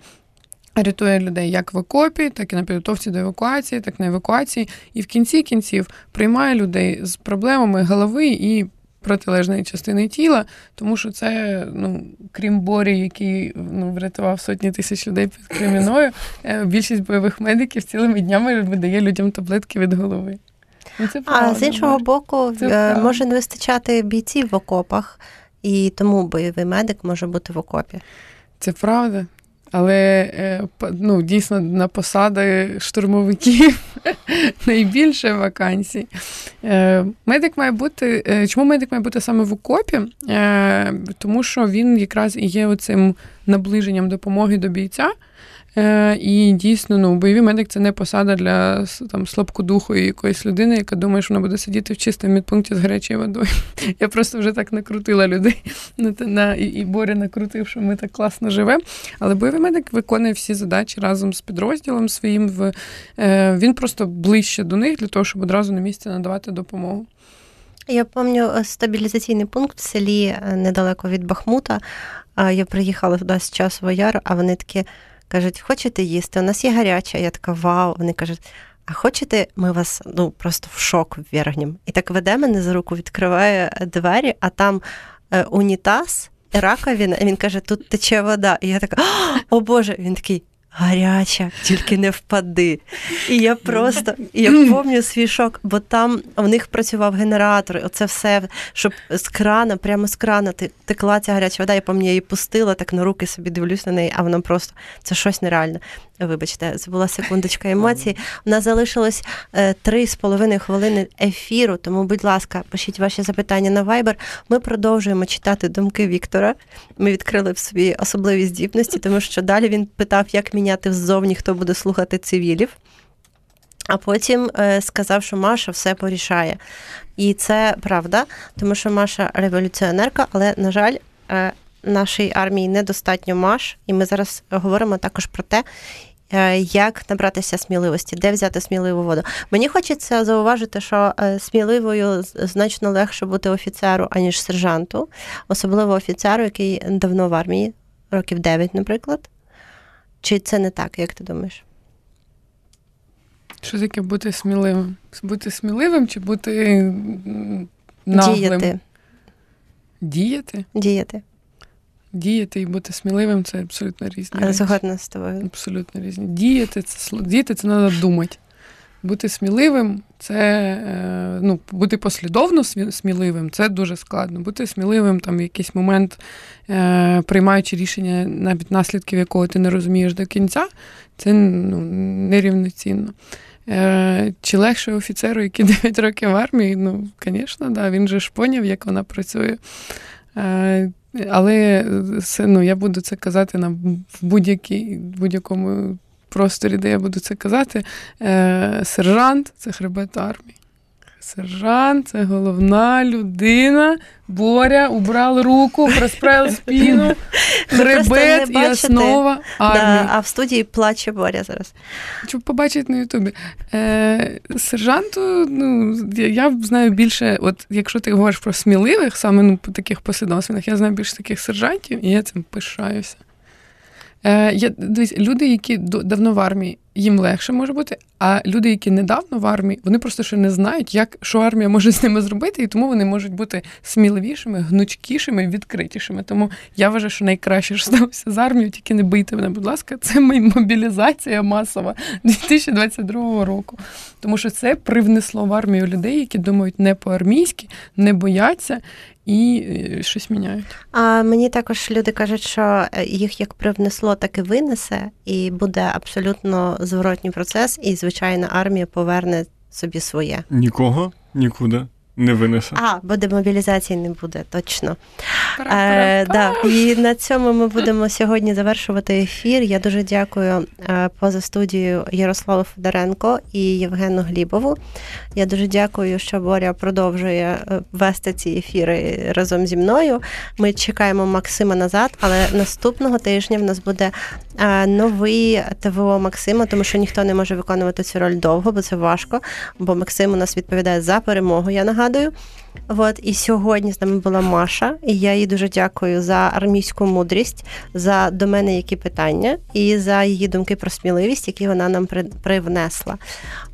Speaker 4: Рятує людей як в окопі, так і на підготовці до евакуації, так і на евакуації, і в кінці кінців приймає людей з проблемами голови і протилежної частини тіла, тому що це, ну, крім борі, який ну, врятував сотні тисяч людей під Креміною, е, більшість бойових медиків цілими днями видає людям таблетки від голови.
Speaker 2: Ну, це правда, А з іншого боку, це е, може не вистачати бійців в окопах, і тому бойовий медик може бути в окопі.
Speaker 4: Це правда. Але е, ну, дійсно на посади штурмовиків найбільше вакансій. Е, медик має бути. Е, чому медик має бути саме в окопі? Тому що він якраз і є оцим наближенням допомоги до бійця. Е, І дійсно, ну, бойовий медик це не посада для там слабкодухої якоїсь людини, яка думає, що вона буде сидіти в чистому медпункті з гарячою водою. Я просто вже так накрутила людей на, і, і Боря накрутив, що ми так класно живемо. Але бойовий медик виконує всі задачі разом з підрозділом своїм. В, е, Він просто ближче до них для того, щоб одразу на місці надавати допомогу.
Speaker 2: Я пам'ятаю стабілізаційний пункт в селі е, недалеко від Бахмута. Я приїхала туди з часу яру, а вони такі. Кажуть, хочете їсти? У нас є гаряча. Я така вау. Вони кажуть, а хочете, ми вас ну просто в шок ввергнемо. І так веде мене за руку, відкриває двері, а там е, унітаз, раковина, він каже, тут тече вода. І я така, о Боже, він такий гаряча, тільки не впади. І я просто я пам'ятаю свій шок, бо там в них працював генератор, оце все, щоб з крана, прямо з крана текла ця гаряча вода. Я пам'ятаю, її пустила, так на руки собі дивлюсь на неї, а вона просто це щось нереальне. Вибачте, це була секундочка емоцій. У нас залишилось е, три з половиною хвилини ефіру. Тому, будь ласка, пишіть ваші запитання на Viber. Ми продовжуємо читати думки Віктора. Ми відкрили в собі особливі здібності, тому що далі він питав, як міняти взовні, хто буде слухати цивілів. А потім е, сказав, що Маша все порішає. І це правда, тому що Маша революціонерка, але, на жаль, е, нашій армії недостатньо маш, і ми зараз говоримо також про те, е, як набратися сміливості, де взяти сміливу воду. Мені хочеться зауважити, що е, сміливою значно легше бути офіцеру, аніж сержанту, особливо офіцеру, який давно в армії, років 9, наприклад. Чи це не так, як ти думаєш?
Speaker 4: Що таке бути сміливим? Бути сміливим чи бути наглим?
Speaker 2: Діяти.
Speaker 4: Діяти?
Speaker 2: Діяти
Speaker 4: діяти і бути сміливим це абсолютно різні.
Speaker 2: Я згодна з тобою.
Speaker 4: Абсолютно різні. Діяти це діяти це треба думати. Бути сміливим це е, ну, бути послідовно сміливим це дуже складно. Бути сміливим там в якийсь момент, е, приймаючи рішення, навіть наслідків якого ти не розумієш до кінця, це ну, нерівноцінно. Е, чи легше офіцеру, який 9 років в армії? Ну, звісно, да, він же ж поняв, як вона працює. Але ну, я буду це казати на в будь-якій, будь-якому просторі, де я буду це казати. Е, Сержант це хребет армії. Сержант це головна людина. Боря убрав руку, розправив спину, хребет і основа армії. Да,
Speaker 2: а в студії плаче Боря зараз.
Speaker 4: Щоб побачити на Ютубі. Е, Сержанту, ну, я знаю більше, от якщо ти говориш про сміливих, саме ну, по таких послідовностях, я знаю більше таких сержантів, і я цим пишаюся. Е, я, дивись, Люди, які давно в армії, їм легше може бути, а люди, які недавно в армії, вони просто ще не знають, як що армія може з ними зробити, і тому вони можуть бути сміливішими, гнучкішими, відкритішими. Тому я вважаю, що найкраще що сталося з армією, тільки не бийте мене, будь ласка, це мобілізація масова 2022 року. Тому що це привнесло в армію людей, які думають не по-армійськи, не бояться і е, щось міняють.
Speaker 2: А мені також люди кажуть, що їх як привнесло, так і винесе, і буде абсолютно зворотній процес, і звичайна армія поверне собі своє.
Speaker 3: Нікого нікуди не винесе.
Speaker 2: А, бо демобілізації не буде, точно. Е, да. І на цьому ми будемо сьогодні завершувати ефір. Я дуже дякую е, поза студією Ярославу Федоренко і Євгену Глібову. Я дуже дякую, що Боря продовжує е, вести ці ефіри разом зі мною. Ми чекаємо Максима назад, але наступного тижня в нас буде е, новий ТВО Максима, тому що ніхто не може виконувати цю роль довго, бо це важко. Бо Максим у нас відповідає за перемогу, я нагадую. От і сьогодні з нами була Маша, і я їй дуже дякую за армійську мудрість, за до мене які питання, і за її думки про сміливість, які вона нам при- привнесла.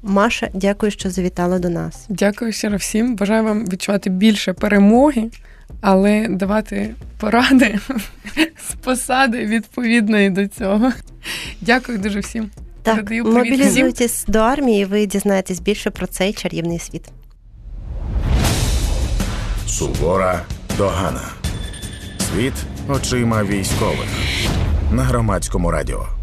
Speaker 2: Маша, дякую, що завітала до нас.
Speaker 4: Дякую щиро всім. Бажаю вам відчувати більше перемоги, але давати поради з посади відповідної до цього. Дякую дуже всім.
Speaker 2: Так,
Speaker 4: Передаю привіт всім.
Speaker 2: мобілізуйтесь до армії, ви дізнаєтесь більше про цей чарівний світ.
Speaker 1: Сувора догана. Світ очима військових на громадському радіо.